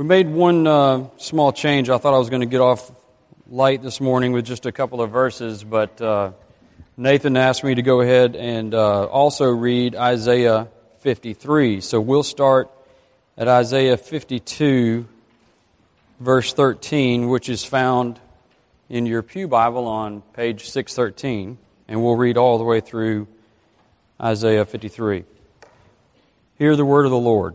We made one uh, small change. I thought I was going to get off light this morning with just a couple of verses, but uh, Nathan asked me to go ahead and uh, also read Isaiah 53. So we'll start at Isaiah 52, verse 13, which is found in your Pew Bible on page 613, and we'll read all the way through Isaiah 53. Hear the word of the Lord.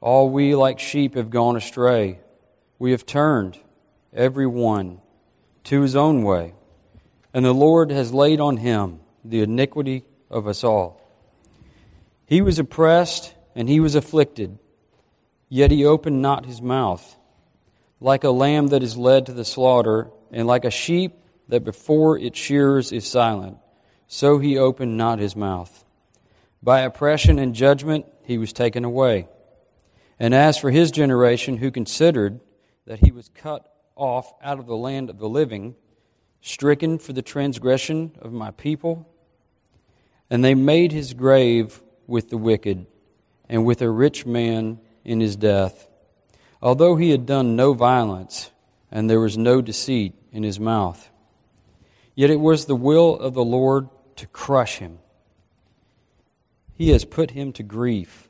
All we like sheep have gone astray. We have turned, every one, to his own way. And the Lord has laid on him the iniquity of us all. He was oppressed and he was afflicted, yet he opened not his mouth. Like a lamb that is led to the slaughter, and like a sheep that before its shearers is silent, so he opened not his mouth. By oppression and judgment he was taken away. And as for his generation, who considered that he was cut off out of the land of the living, stricken for the transgression of my people, and they made his grave with the wicked, and with a rich man in his death, although he had done no violence, and there was no deceit in his mouth. Yet it was the will of the Lord to crush him. He has put him to grief.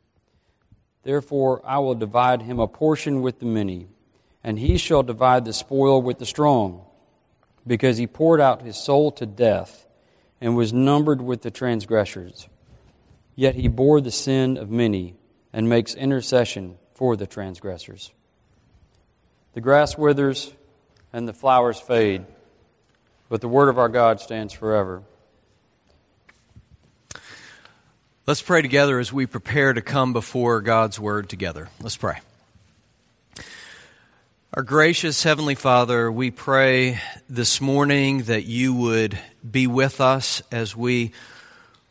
Therefore, I will divide him a portion with the many, and he shall divide the spoil with the strong, because he poured out his soul to death and was numbered with the transgressors. Yet he bore the sin of many and makes intercession for the transgressors. The grass withers and the flowers fade, but the word of our God stands forever. Let's pray together as we prepare to come before God's Word together. Let's pray. Our gracious Heavenly Father, we pray this morning that you would be with us as we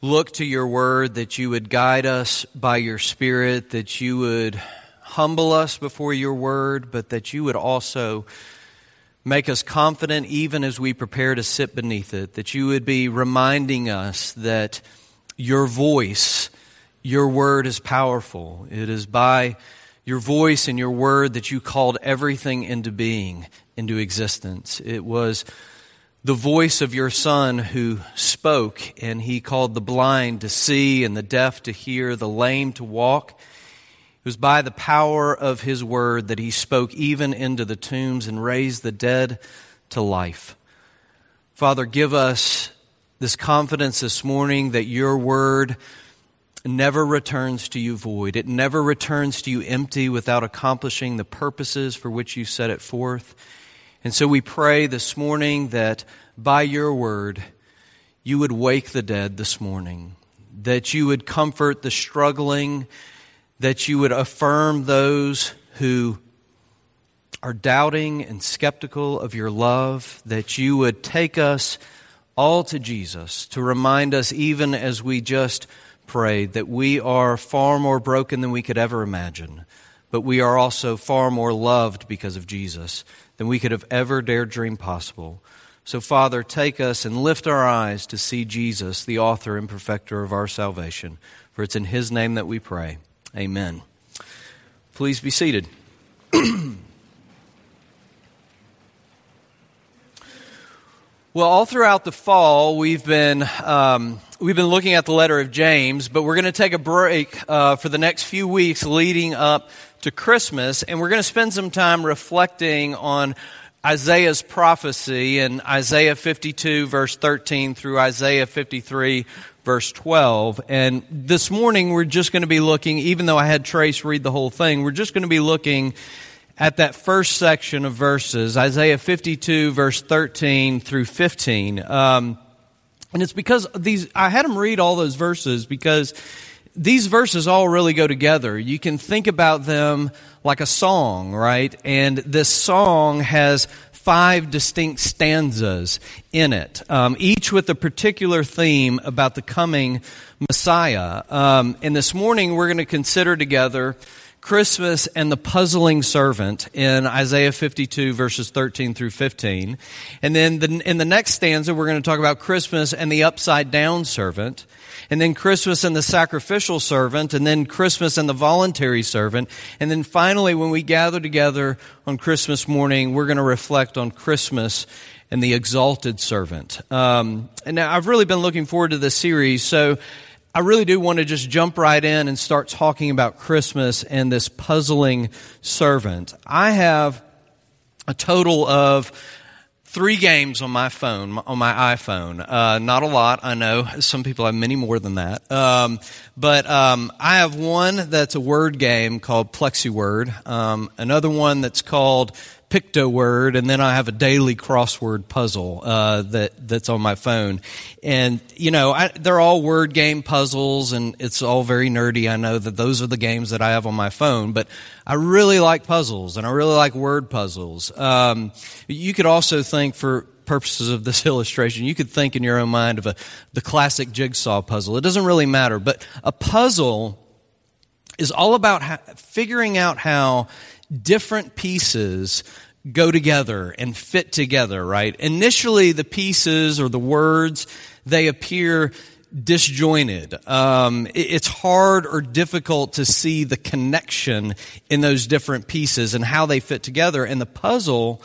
look to your Word, that you would guide us by your Spirit, that you would humble us before your Word, but that you would also make us confident even as we prepare to sit beneath it, that you would be reminding us that your voice, your word is powerful. It is by your voice and your word that you called everything into being, into existence. It was the voice of your son who spoke, and he called the blind to see and the deaf to hear, the lame to walk. It was by the power of his word that he spoke even into the tombs and raised the dead to life. Father, give us this confidence this morning that your word never returns to you void. It never returns to you empty without accomplishing the purposes for which you set it forth. And so we pray this morning that by your word, you would wake the dead this morning, that you would comfort the struggling, that you would affirm those who are doubting and skeptical of your love, that you would take us all to Jesus to remind us, even as we just prayed, that we are far more broken than we could ever imagine, but we are also far more loved because of Jesus than we could have ever dared dream possible. So, Father, take us and lift our eyes to see Jesus, the author and perfecter of our salvation. For it's in His name that we pray. Amen. Please be seated. Well, all throughout the fall, we've been um, we've been looking at the letter of James, but we're going to take a break uh, for the next few weeks leading up to Christmas, and we're going to spend some time reflecting on Isaiah's prophecy in Isaiah 52, verse 13, through Isaiah 53, verse 12. And this morning, we're just going to be looking, even though I had Trace read the whole thing, we're just going to be looking at that first section of verses, Isaiah 52, verse 13 through 15. Um, and it's because these, I had them read all those verses because these verses all really go together. You can think about them like a song, right? And this song has five distinct stanzas in it, um, each with a particular theme about the coming Messiah. Um, and this morning we're going to consider together Christmas and the puzzling servant in Isaiah 52 verses 13 through 15. And then the, in the next stanza, we're going to talk about Christmas and the upside down servant. And then Christmas and the sacrificial servant. And then Christmas and the voluntary servant. And then finally, when we gather together on Christmas morning, we're going to reflect on Christmas and the exalted servant. Um, and now I've really been looking forward to this series. So I really do want to just jump right in and start talking about Christmas and this puzzling servant. I have a total of three games on my phone, on my iPhone. Uh, not a lot, I know. Some people have many more than that. Um, but um, I have one that's a word game called PlexiWord. Um, another one that's called Pictoword, and then I have a daily crossword puzzle uh, that that's on my phone. And you know, I, they're all word game puzzles, and it's all very nerdy. I know that those are the games that I have on my phone, but I really like puzzles, and I really like word puzzles. Um, you could also think for purposes of this illustration, you could think in your own mind of a the classic jigsaw puzzle. It doesn't really matter, but a puzzle is all about figuring out how different pieces go together and fit together, right? Initially, the pieces or the words, they appear disjointed. Um, it's hard or difficult to see the connection in those different pieces and how they fit together. And the puzzle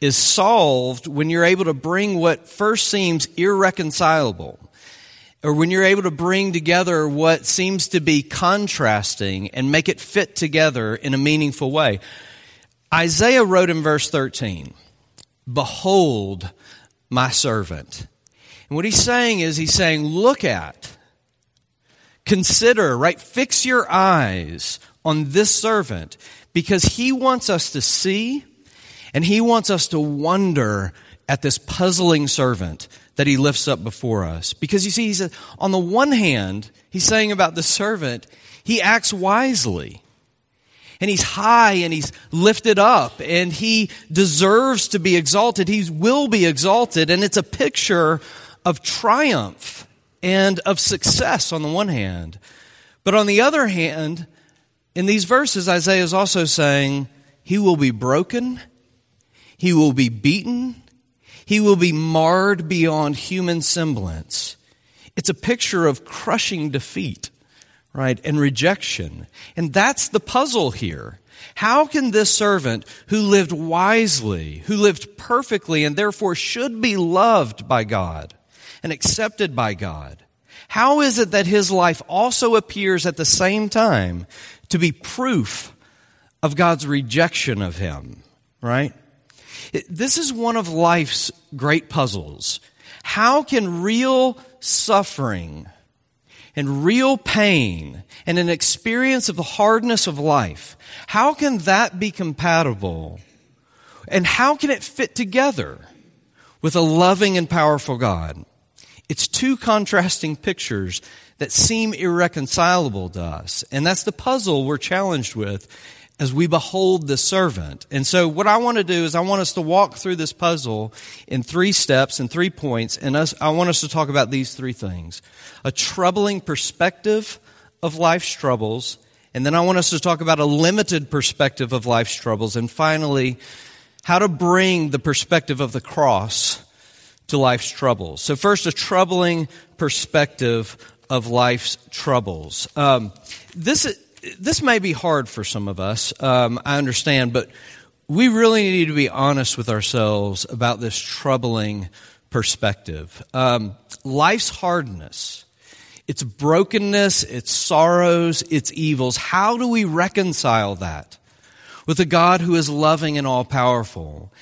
is solved when you're able to bring what first seems irreconcilable or when you're able to bring together what seems to be contrasting and make it fit together in a meaningful way. Isaiah wrote in verse 13, Behold my servant. And what he's saying is, he's saying, Look at, consider, right? Fix your eyes on this servant because he wants us to see and he wants us to wonder at this puzzling servant that he lifts up before us. Because you see, he on the one hand, he's saying about the servant, he acts wisely. And he's high and he's lifted up and he deserves to be exalted. He will be exalted. And it's a picture of triumph and of success on the one hand. But on the other hand, in these verses, Isaiah is also saying, he will be broken. He will be beaten he will be marred beyond human semblance. It's a picture of crushing defeat, right, and rejection. And that's the puzzle here. How can this servant who lived wisely, who lived perfectly, and therefore should be loved by God and accepted by God, how is it that his life also appears at the same time to be proof of God's rejection of him, right? This is one of life's great puzzles. How can real suffering and real pain and an experience of the hardness of life, how can that be compatible? And how can it fit together with a loving and powerful God? It's two contrasting pictures that seem irreconcilable to us. And that's the puzzle we're challenged with as we behold the servant. And so what I want to do is I want us to walk through this puzzle in three steps and three points. And us, I want us to talk about these three things. A troubling perspective of life's troubles. And then I want us to talk about a limited perspective of life's troubles. And finally, how to bring the perspective of the cross to life's troubles. So first, a troubling perspective of life's troubles. Um, this this may be hard for some of us. Um, I understand, but we really need to be honest with ourselves about this troubling perspective. Um, life's hardness, its brokenness, its sorrows, its evils. How do we reconcile that with a God who is loving and all powerful?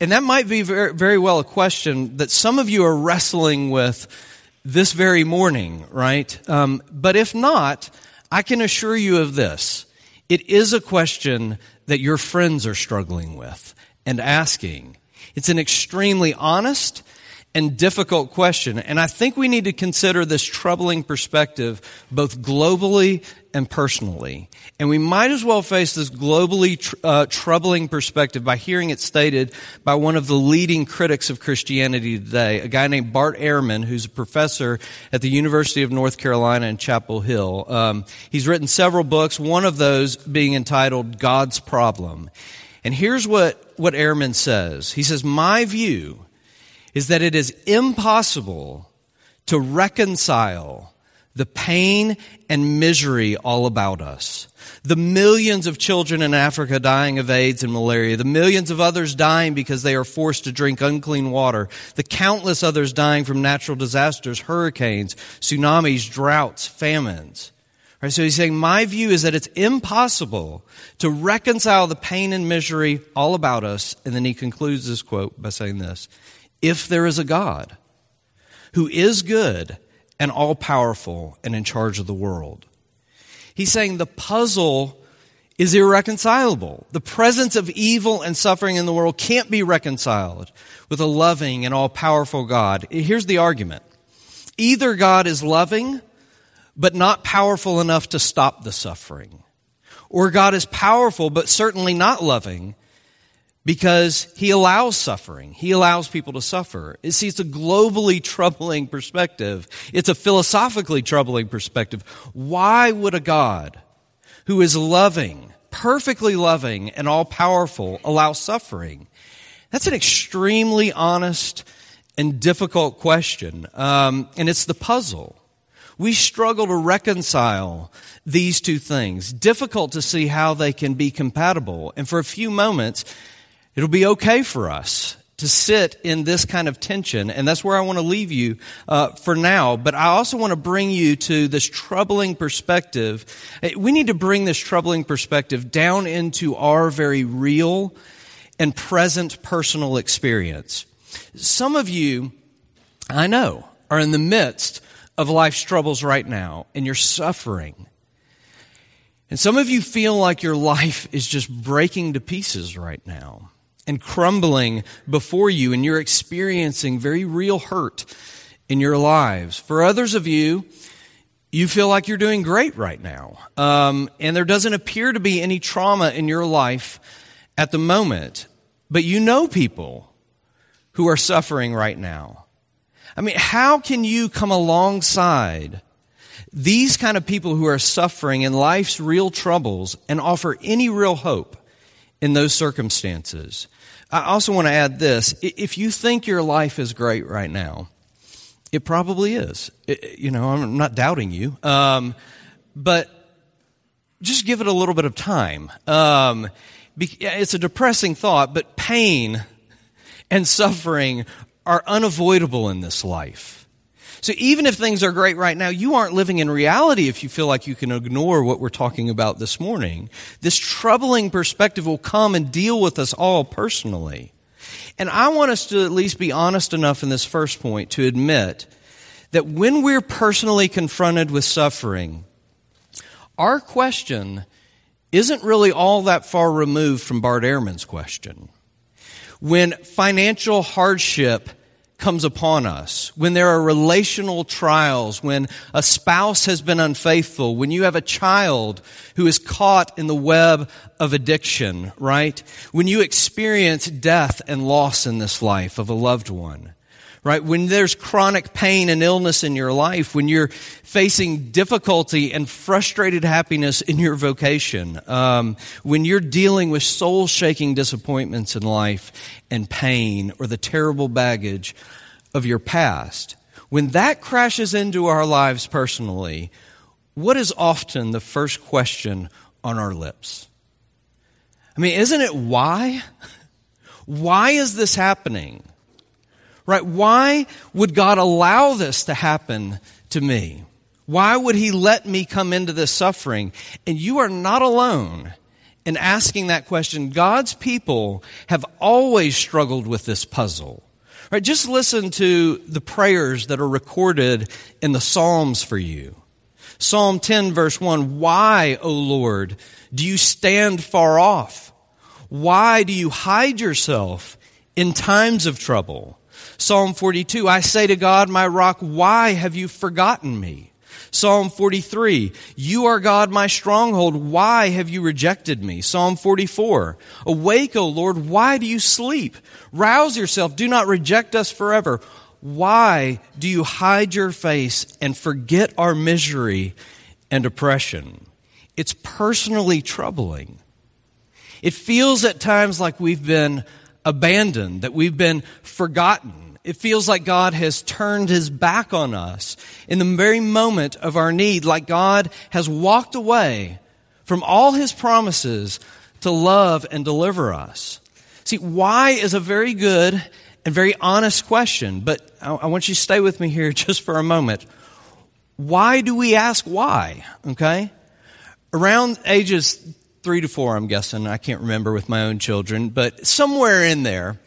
And that might be very, very well a question that some of you are wrestling with this very morning, right? Um, but if not, I can assure you of this. It is a question that your friends are struggling with and asking. It's an extremely honest and difficult question. And I think we need to consider this troubling perspective both globally and personally. And we might as well face this globally tr- uh, troubling perspective by hearing it stated by one of the leading critics of Christianity today, a guy named Bart Ehrman, who's a professor at the University of North Carolina in Chapel Hill. Um, he's written several books, one of those being entitled God's Problem. And here's what, what Ehrman says. He says, My view is that it is impossible to reconcile the pain and misery all about us. The millions of children in Africa dying of AIDS and malaria, the millions of others dying because they are forced to drink unclean water, the countless others dying from natural disasters, hurricanes, tsunamis, droughts, famines. Right, so he's saying, my view is that it's impossible to reconcile the pain and misery all about us. And then he concludes this quote by saying this if there is a God who is good and all powerful and in charge of the world. He's saying the puzzle is irreconcilable. The presence of evil and suffering in the world can't be reconciled with a loving and all powerful God. Here's the argument either God is loving, but not powerful enough to stop the suffering, or God is powerful, but certainly not loving because he allows suffering. He allows people to suffer. See, it's a globally troubling perspective. It's a philosophically troubling perspective. Why would a God who is loving, perfectly loving, and all powerful allow suffering? That's an extremely honest and difficult question. Um, and it's the puzzle. We struggle to reconcile these two things. Difficult to see how they can be compatible. And for a few moments, It'll be okay for us to sit in this kind of tension, and that's where I want to leave you uh, for now. But I also want to bring you to this troubling perspective. We need to bring this troubling perspective down into our very real and present personal experience. Some of you, I know, are in the midst of life's troubles right now, and you're suffering. And some of you feel like your life is just breaking to pieces right now and crumbling before you, and you're experiencing very real hurt in your lives. For others of you, you feel like you're doing great right now, um, and there doesn't appear to be any trauma in your life at the moment, but you know people who are suffering right now. I mean, how can you come alongside these kind of people who are suffering in life's real troubles and offer any real hope in those circumstances? I also want to add this. If you think your life is great right now, it probably is. It, you know, I'm not doubting you. Um, but just give it a little bit of time. Um, it's a depressing thought, but pain and suffering are unavoidable in this life. So even if things are great right now, you aren't living in reality if you feel like you can ignore what we're talking about this morning. This troubling perspective will come and deal with us all personally. And I want us to at least be honest enough in this first point to admit that when we're personally confronted with suffering, our question isn't really all that far removed from Bart Ehrman's question. When financial hardship comes upon us, when there are relational trials, when a spouse has been unfaithful, when you have a child who is caught in the web of addiction, right? When you experience death and loss in this life of a loved one, right? When there's chronic pain and illness in your life, when you're facing difficulty and frustrated happiness in your vocation, um, when you're dealing with soul shaking disappointments in life and pain or the terrible baggage of your past, when that crashes into our lives personally, what is often the first question on our lips? I mean, isn't it why? Why is this happening? Right? Why would God allow this to happen to me? Why would He let me come into this suffering? And you are not alone in asking that question. God's people have always struggled with this puzzle. Right? Just listen to the prayers that are recorded in the Psalms for you. Psalm 10 verse 1, Why, O Lord, do you stand far off? Why do you hide yourself in times of trouble? Psalm 42, I say to God, my rock, why have you forgotten me? Psalm 43, you are God, my stronghold. Why have you rejected me? Psalm 44, awake, O Lord. Why do you sleep? Rouse yourself. Do not reject us forever. Why do you hide your face and forget our misery and oppression? It's personally troubling. It feels at times like we've been abandoned, that we've been forgotten it feels like God has turned his back on us in the very moment of our need, like God has walked away from all his promises to love and deliver us. See, why is a very good and very honest question, but I, want you to stay with me here just for a moment. Why do we ask why? Okay? Around ages three to four, I'm guessing, I can't remember with my own children, but somewhere in there,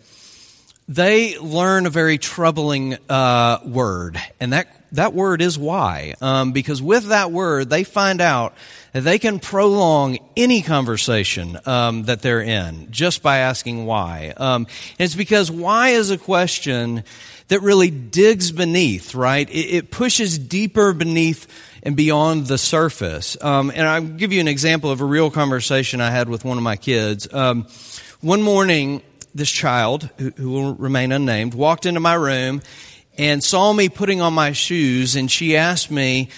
they learn a very troubling uh, word, and that that word is why. Um, because with that word, they find out that they can prolong any conversation um, that they're in just by asking why. Um, and it's because why is a question that really digs beneath, right? It, it pushes deeper beneath and beyond the surface. Um, and I'll give you an example of a real conversation I had with one of my kids. Um, one morning, this child, who, will remain unnamed, walked into my room and saw me putting on my shoes, and she asked me,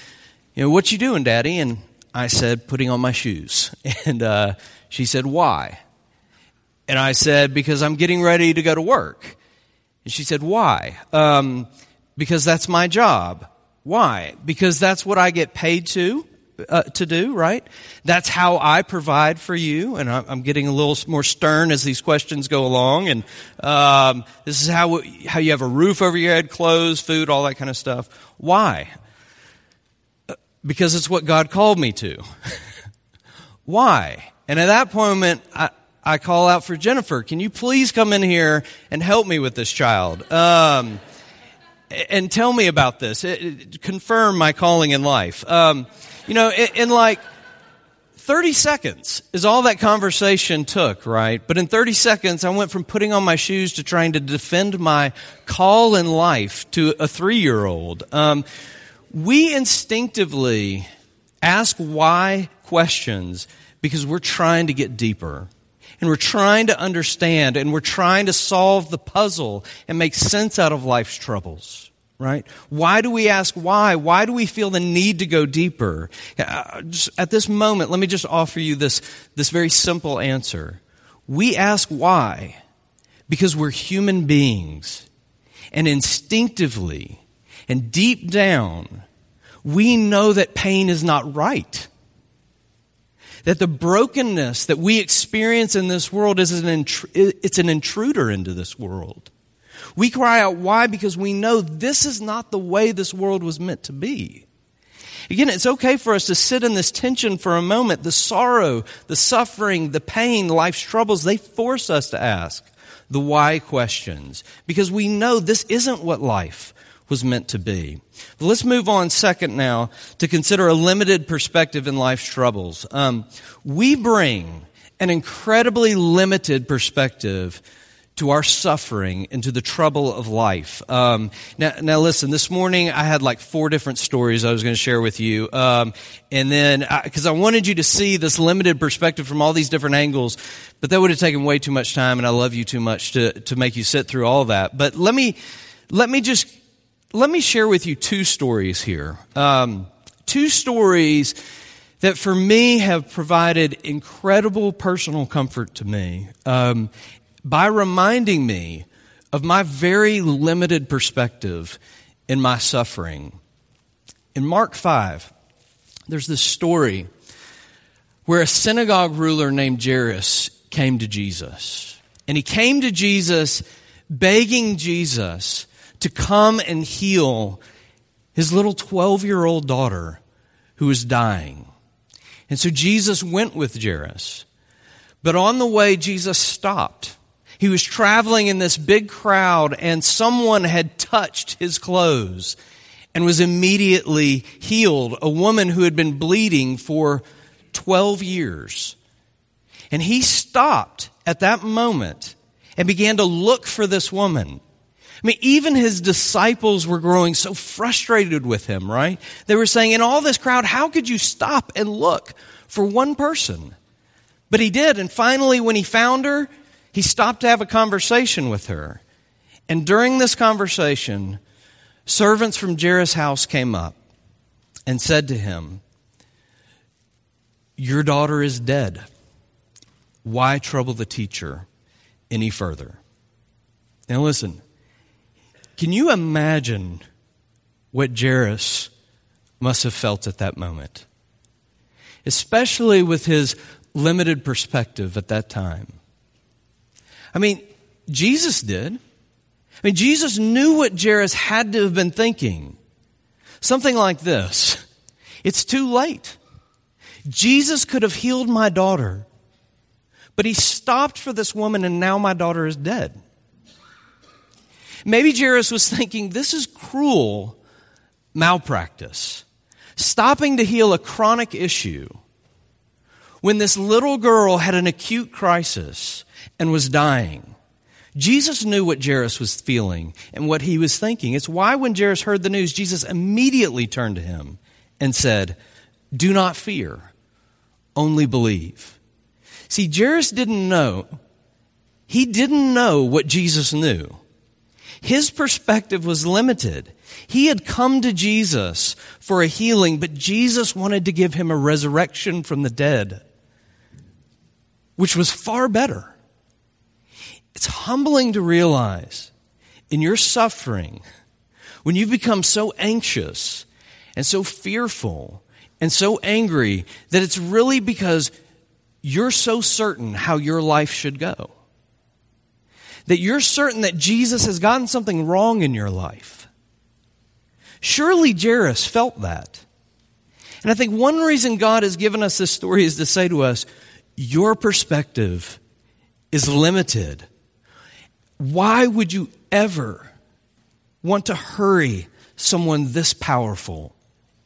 "You know, what you doing, Daddy?" And I said, "Putting on my shoes." And uh, she said, "Why?" And I said, "Because I'm getting ready to go to work." And she said, "Why?" Um, because that's my job. Why? Because that's what I get paid to uh, to do, right? That's how I provide for you. And I'm getting a little more stern as these questions go along. And um, this is how, how you have a roof over your head, clothes, food, all that kind of stuff. Why? Uh, because it's what God called me to. Why? And at that moment, I, I call out for Jennifer. Can you please come in here and help me with this child? Um, and tell me about this. It, it, confirm my calling in life. Um, you know, in, in like 30 seconds is all that conversation took, right? But in 30 seconds, I went from putting on my shoes to trying to defend my call in life to a three year old. Um, we instinctively ask why questions because we're trying to get deeper. And we're trying to understand and we're trying to solve the puzzle and make sense out of life's troubles right? Why do we ask why? Why do we feel the need to go deeper? Uh, at this moment, let me just offer you this, this very simple answer. We ask why because we're human beings and instinctively and deep down, we know that pain is not right. That the brokenness that we experience in this world is an, intr- it's an intruder into this world. We cry out, why? Because we know this is not the way this world was meant to be. Again, it's okay for us to sit in this tension for a moment. The sorrow, the suffering, the pain, life's troubles, they force us to ask the why questions because we know this isn't what life was meant to be. But let's move on second now to consider a limited perspective in life's troubles. Um, we bring an incredibly limited perspective to our suffering and to the trouble of life. Um, now, now, listen. This morning I had like four different stories I was going to share with you, um, and then because I, I, wanted you to see this limited perspective from all these different angles, but that would have taken way too much time, and I love you too much to to make you sit through all that. But let me let me just let me share with you two stories here. Um, two stories that for me have provided incredible personal comfort to me. Um, by reminding me of my very limited perspective in my suffering. In Mark 5, there's this story where a synagogue ruler named Jairus came to Jesus. And he came to Jesus begging Jesus to come and heal his little 12 year old daughter who was dying. And so Jesus went with Jairus. But on the way, Jesus stopped he was traveling in this big crowd and someone had touched his clothes and was immediately healed. A woman who had been bleeding for 12 years. And he stopped at that moment and began to look for this woman. I mean, even his disciples were growing so frustrated with him, right? They were saying, in all this crowd, how could you stop and look for one person? But he did. And finally, when he found her, he stopped to have a conversation with her. And during this conversation, servants from Jairus' house came up and said to him, Your daughter is dead. Why trouble the teacher any further? Now, listen, can you imagine what Jairus must have felt at that moment? Especially with his limited perspective at that time. I mean, Jesus did. I mean, Jesus knew what Jairus had to have been thinking. Something like this It's too late. Jesus could have healed my daughter, but he stopped for this woman, and now my daughter is dead. Maybe Jairus was thinking, this is cruel malpractice. Stopping to heal a chronic issue when this little girl had an acute crisis and was dying. Jesus knew what Jairus was feeling and what he was thinking. It's why when Jairus heard the news, Jesus immediately turned to him and said, Do not fear, only believe. See, Jairus didn't know. He didn't know what Jesus knew. His perspective was limited. He had come to Jesus for a healing, but Jesus wanted to give him a resurrection from the dead, which was far better. It's humbling to realize in your suffering, when you become so anxious and so fearful and so angry, that it's really because you're so certain how your life should go. That you're certain that Jesus has gotten something wrong in your life. Surely Jairus felt that. And I think one reason God has given us this story is to say to us, your perspective is limited why would you ever want to hurry someone this powerful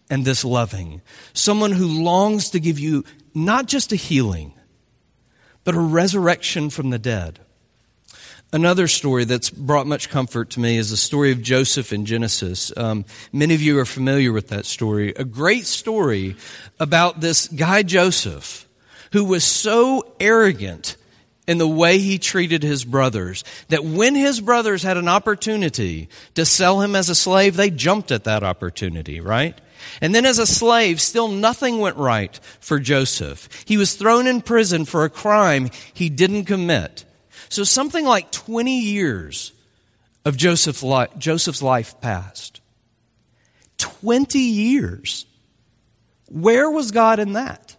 and this loving? Someone who longs to give you not just a healing, but a resurrection from the dead. Another story that's brought much comfort to me is the story of Joseph in Genesis. Um, many of you are familiar with that story. A great story about this guy Joseph who was so arrogant in the way he treated his brothers. That when his brothers had an opportunity to sell him as a slave, they jumped at that opportunity, right? And then as a slave, still nothing went right for Joseph. He was thrown in prison for a crime he didn't commit. So something like 20 years of Joseph's life, Joseph's life passed. 20 years. Where was God in that?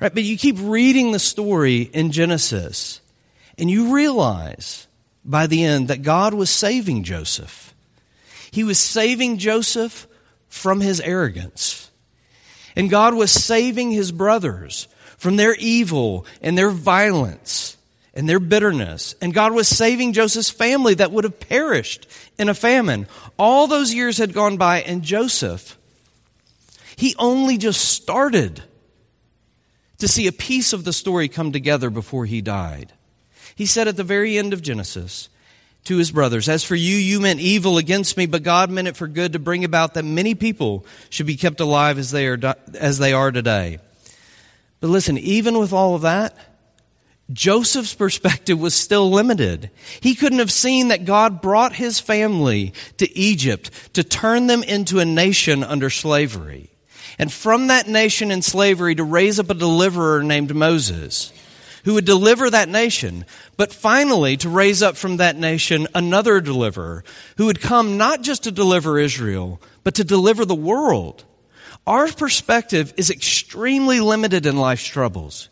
Right? But you keep reading the story in Genesis, and you realize by the end that God was saving Joseph. He was saving Joseph from his arrogance. And God was saving his brothers from their evil and their violence and their bitterness. And God was saving Joseph's family that would have perished in a famine. All those years had gone by, and Joseph, he only just started to see a piece of the story come together before he died. He said at the very end of Genesis to his brothers, As for you, you meant evil against me, but God meant it for good to bring about that many people should be kept alive as they are, as they are today. But listen, even with all of that, Joseph's perspective was still limited. He couldn't have seen that God brought his family to Egypt to turn them into a nation under slavery. And from that nation in slavery to raise up a deliverer named Moses who would deliver that nation, but finally to raise up from that nation another deliverer who would come not just to deliver Israel, but to deliver the world. Our perspective is extremely limited in life's troubles.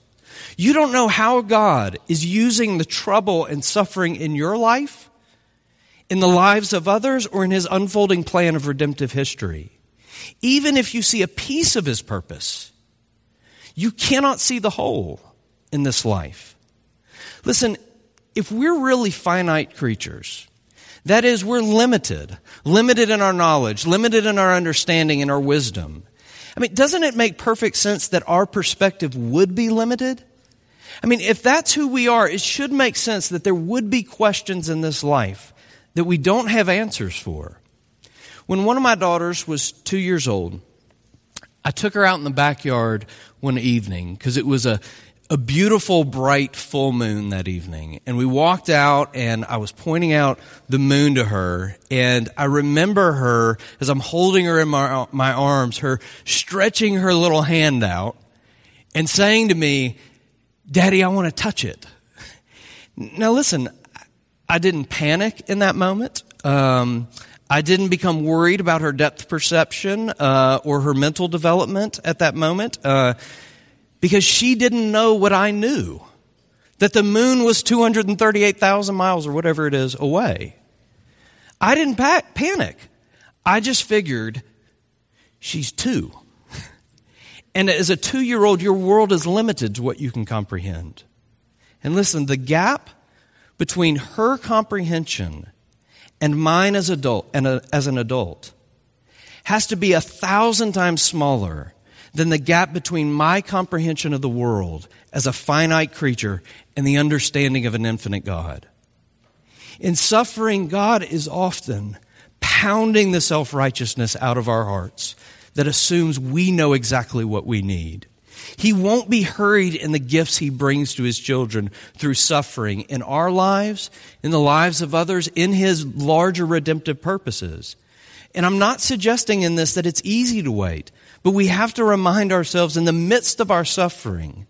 You don't know how God is using the trouble and suffering in your life, in the lives of others, or in his unfolding plan of redemptive history. Even if you see a piece of his purpose, you cannot see the whole in this life. Listen, if we're really finite creatures, that is, we're limited, limited in our knowledge, limited in our understanding and our wisdom. I mean, doesn't it make perfect sense that our perspective would be limited? I mean, if that's who we are, it should make sense that there would be questions in this life that we don't have answers for. When one of my daughters was two years old, I took her out in the backyard one evening because it was a, a beautiful, bright full moon that evening. And we walked out, and I was pointing out the moon to her. And I remember her, as I'm holding her in my, my arms, her stretching her little hand out and saying to me, Daddy, I want to touch it. Now, listen, I didn't panic in that moment. Um, I didn't become worried about her depth perception uh, or her mental development at that moment uh, because she didn't know what I knew that the moon was 238,000 miles or whatever it is away. I didn't pa- panic. I just figured she's two. And as a two year old, your world is limited to what you can comprehend. And listen, the gap between her comprehension and mine as, adult, and a, as an adult has to be a thousand times smaller than the gap between my comprehension of the world as a finite creature and the understanding of an infinite God. In suffering, God is often pounding the self righteousness out of our hearts that assumes we know exactly what we need. He won't be hurried in the gifts he brings to his children through suffering in our lives, in the lives of others, in his larger redemptive purposes. And I'm not suggesting in this that it's easy to wait, but we have to remind ourselves in the midst of our suffering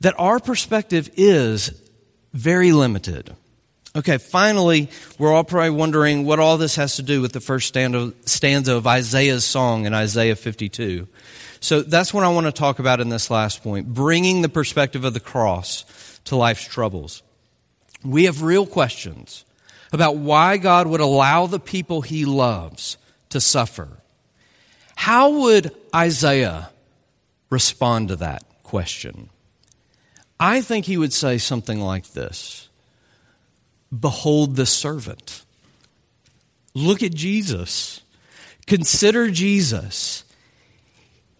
that our perspective is very limited. Okay, finally, we're all probably wondering what all this has to do with the first stanza of Isaiah's song in Isaiah 52. So that's what I want to talk about in this last point bringing the perspective of the cross to life's troubles. We have real questions about why God would allow the people he loves to suffer. How would Isaiah respond to that question? I think he would say something like this Behold the servant. Look at Jesus. Consider Jesus.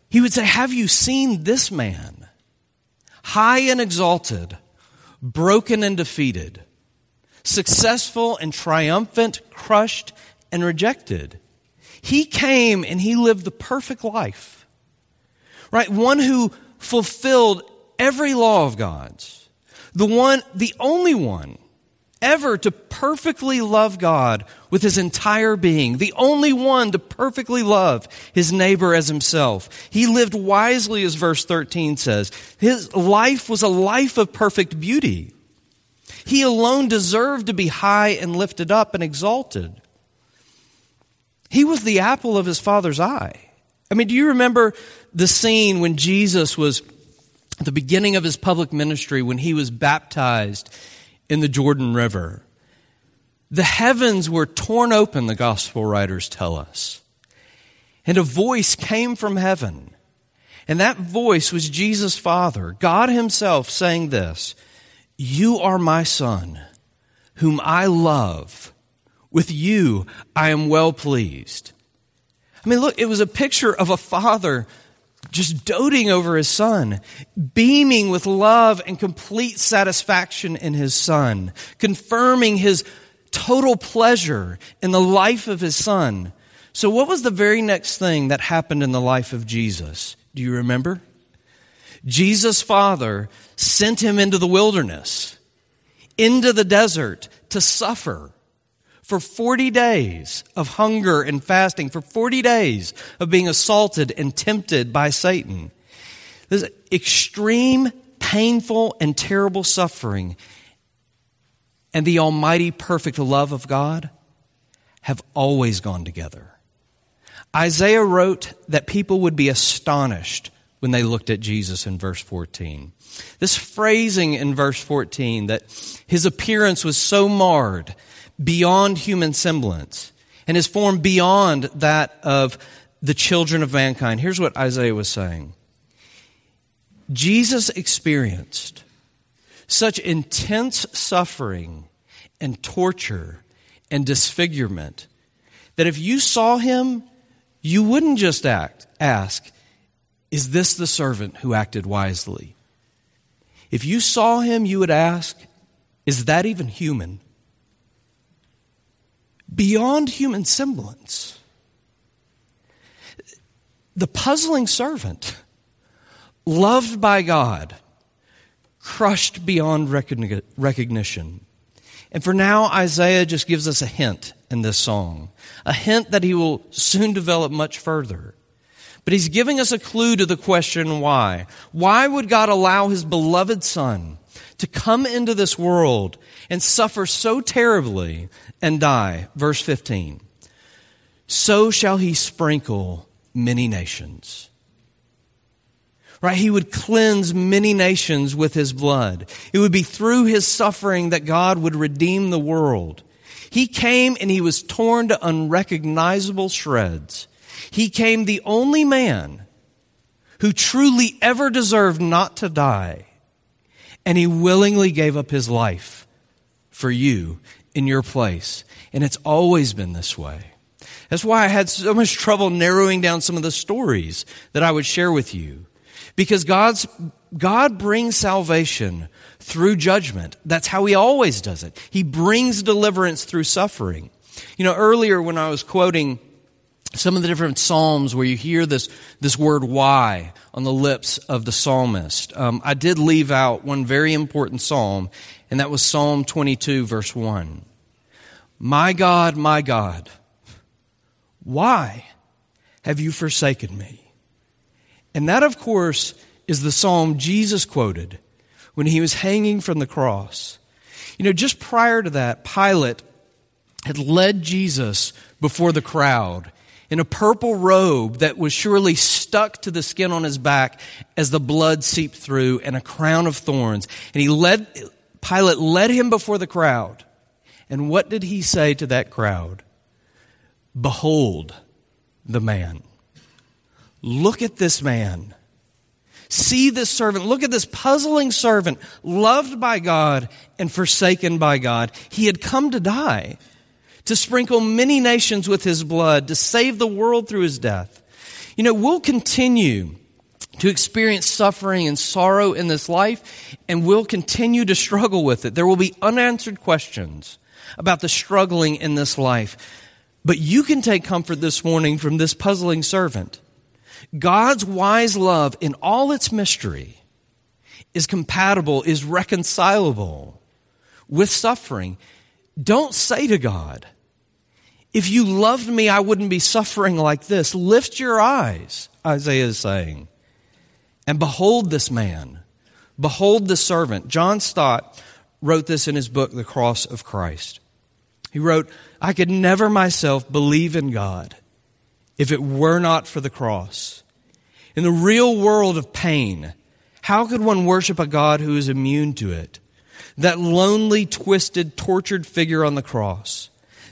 He would say, Have you seen this man? High and exalted, broken and defeated, successful and triumphant, crushed and rejected. He came and he lived the perfect life. Right? One who fulfilled every law of God's. The one, the only one ever to perfectly love God with his entire being, the only one to perfectly love his neighbor as himself. He lived wisely, as verse 13 says. His life was a life of perfect beauty. He alone deserved to be high and lifted up and exalted. He was the apple of his father's eye. I mean, do you remember the scene when Jesus was at the beginning of his public ministry when he was baptized in the Jordan River. The heavens were torn open, the gospel writers tell us. And a voice came from heaven. And that voice was Jesus' Father, God Himself saying this You are my son, whom I love. With you I am well pleased. I mean, look, it was a picture of a father just doting over his son, beaming with love and complete satisfaction in his son, confirming his total pleasure in the life of his son. So, what was the very next thing that happened in the life of Jesus? Do you remember? Jesus' father sent him into the wilderness, into the desert to suffer for 40 days of hunger and fasting, for 40 days of being assaulted and tempted by Satan. This extreme, painful, and terrible suffering and the almighty, perfect love of God have always gone together. Isaiah wrote that people would be astonished when they looked at Jesus in verse 14. This phrasing in verse 14 that his appearance was so marred beyond human semblance and his form beyond that of the children of mankind. Here's what Isaiah was saying Jesus experienced such intense suffering and torture and disfigurement that if you saw him, you wouldn't just act, ask, Is this the servant who acted wisely? If you saw him, you would ask, Is that even human? Beyond human semblance. The puzzling servant, loved by God, crushed beyond recognition. And for now, Isaiah just gives us a hint in this song, a hint that he will soon develop much further. But he's giving us a clue to the question why. Why would God allow his beloved son to come into this world and suffer so terribly and die. Verse 15. So shall he sprinkle many nations. Right? He would cleanse many nations with his blood. It would be through his suffering that God would redeem the world. He came and he was torn to unrecognizable shreds. He came the only man who truly ever deserved not to die and he willingly gave up his life for you in your place. And it's always been this way. That's why I had so much trouble narrowing down some of the stories that I would share with you. Because God's, God brings salvation through judgment. That's how He always does it. He brings deliverance through suffering. You know, earlier when I was quoting some of the different psalms where you hear this, this word why on the lips of the psalmist. Um, I did leave out one very important psalm, and that was Psalm 22, verse 1. My God, my God, why have you forsaken me? And that, of course, is the psalm Jesus quoted when he was hanging from the cross. You know, just prior to that, Pilate had led Jesus before the crowd in a purple robe that was surely stuck to the skin on his back as the blood seeped through and a crown of thorns. And he led, Pilate led him before the crowd. And what did he say to that crowd? Behold the man. Look at this man. See this servant. Look at this puzzling servant, loved by God and forsaken by God. He had come to die to sprinkle many nations with his blood, to save the world through his death. You know, we'll continue to experience suffering and sorrow in this life, and we'll continue to struggle with it. There will be unanswered questions about the struggling in this life. But you can take comfort this morning from this puzzling servant. God's wise love in all its mystery is compatible, is reconcilable with suffering. Don't say to God, if you loved me, I wouldn't be suffering like this. Lift your eyes, Isaiah is saying, and behold this man. Behold the servant. John Stott wrote this in his book, The Cross of Christ. He wrote, I could never myself believe in God if it were not for the cross. In the real world of pain, how could one worship a God who is immune to it? That lonely, twisted, tortured figure on the cross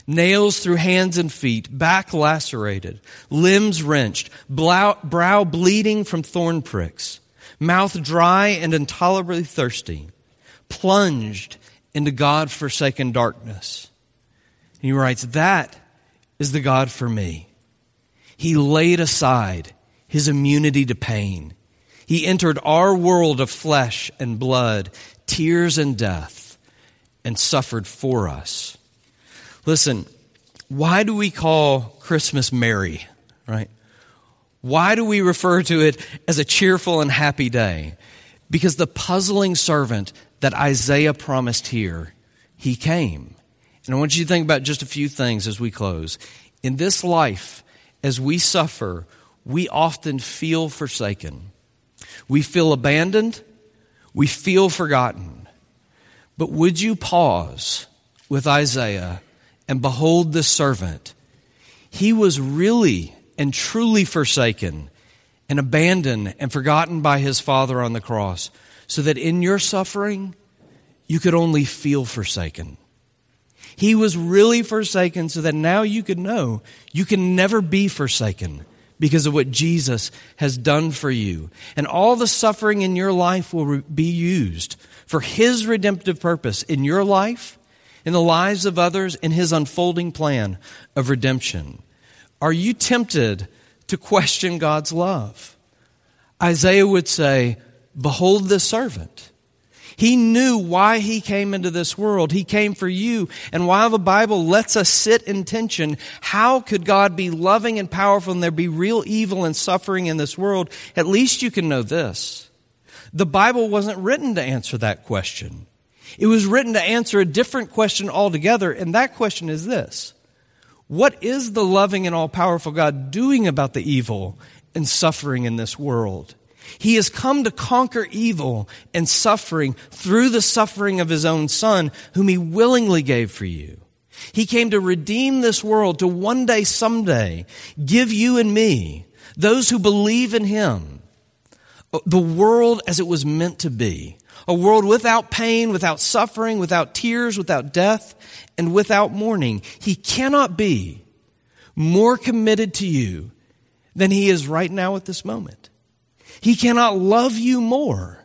nails through hands and feet, back lacerated, limbs wrenched, brow bleeding from thorn pricks, mouth dry and intolerably thirsty, plunged into God forsaken darkness. And he writes, That is the God for me. He laid aside his immunity to pain. He entered our world of flesh and blood, tears and death, and suffered for us. Listen, why do we call Christmas merry, right? Why do we refer to it as a cheerful and happy day? Because the puzzling servant that Isaiah promised here, he came. And I want you to think about just a few things as we close. In this life, as we suffer, we often feel forsaken. We feel abandoned. We feel forgotten. But would you pause with Isaiah and behold the servant? He was really and truly forsaken and abandoned and forgotten by his father on the cross, so that in your suffering, you could only feel forsaken. He was really forsaken so that now you could know you can never be forsaken because of what Jesus has done for you. And all the suffering in your life will be used for His redemptive purpose in your life, in the lives of others, in His unfolding plan of redemption. Are you tempted to question God's love? Isaiah would say, Behold the servant. He knew why he came into this world. He came for you. And while the Bible lets us sit in tension, how could God be loving and powerful and there be real evil and suffering in this world? At least you can know this. The Bible wasn't written to answer that question. It was written to answer a different question altogether, and that question is this What is the loving and all powerful God doing about the evil and suffering in this world? He has come to conquer evil and suffering through the suffering of his own son, whom he willingly gave for you. He came to redeem this world, to one day, someday, give you and me, those who believe in him, the world as it was meant to be. A world without pain, without suffering, without tears, without death, and without mourning. He cannot be more committed to you than he is right now at this moment. He cannot love you more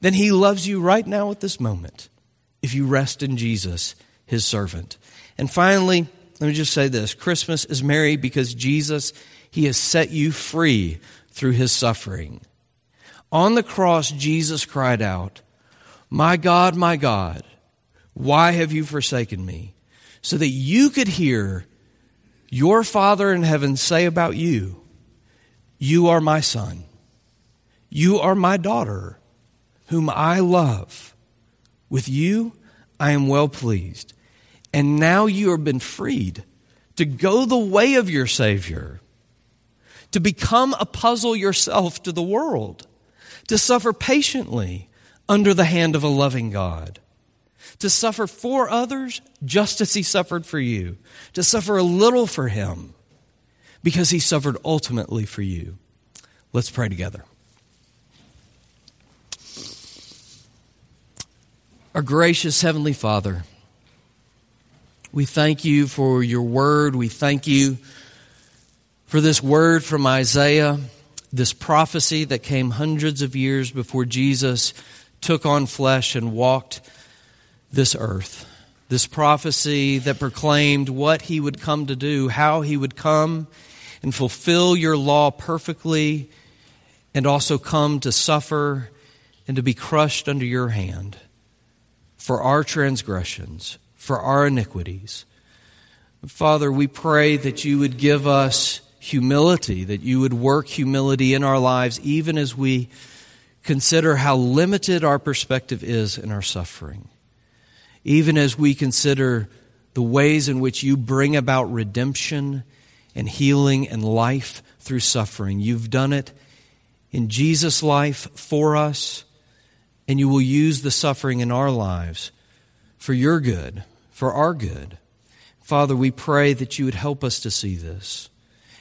than he loves you right now at this moment if you rest in Jesus, his servant. And finally, let me just say this Christmas is merry because Jesus, he has set you free through his suffering. On the cross, Jesus cried out, My God, my God, why have you forsaken me? So that you could hear your Father in heaven say about you, You are my son. You are my daughter, whom I love. With you, I am well pleased. And now you have been freed to go the way of your Savior, to become a puzzle yourself to the world, to suffer patiently under the hand of a loving God, to suffer for others just as He suffered for you, to suffer a little for Him because He suffered ultimately for you. Let's pray together. Our gracious Heavenly Father, we thank you for your word. We thank you for this word from Isaiah, this prophecy that came hundreds of years before Jesus took on flesh and walked this earth. This prophecy that proclaimed what he would come to do, how he would come and fulfill your law perfectly, and also come to suffer and to be crushed under your hand for our transgressions, for our iniquities. Father, we pray that you would give us humility, that you would work humility in our lives, even as we consider how limited our perspective is in our suffering. Even as we consider the ways in which you bring about redemption and healing and life through suffering. You've done it in Jesus' life for us and you will use the suffering in our lives for your good, for our good. Father, we pray that you would help us to see this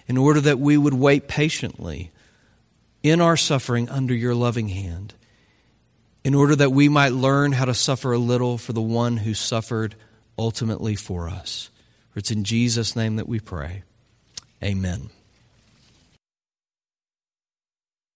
in order that we would wait patiently in our suffering under your loving hand, in order that we might learn how to suffer a little for the one who suffered ultimately for us. For it's in Jesus' name that we pray. Amen.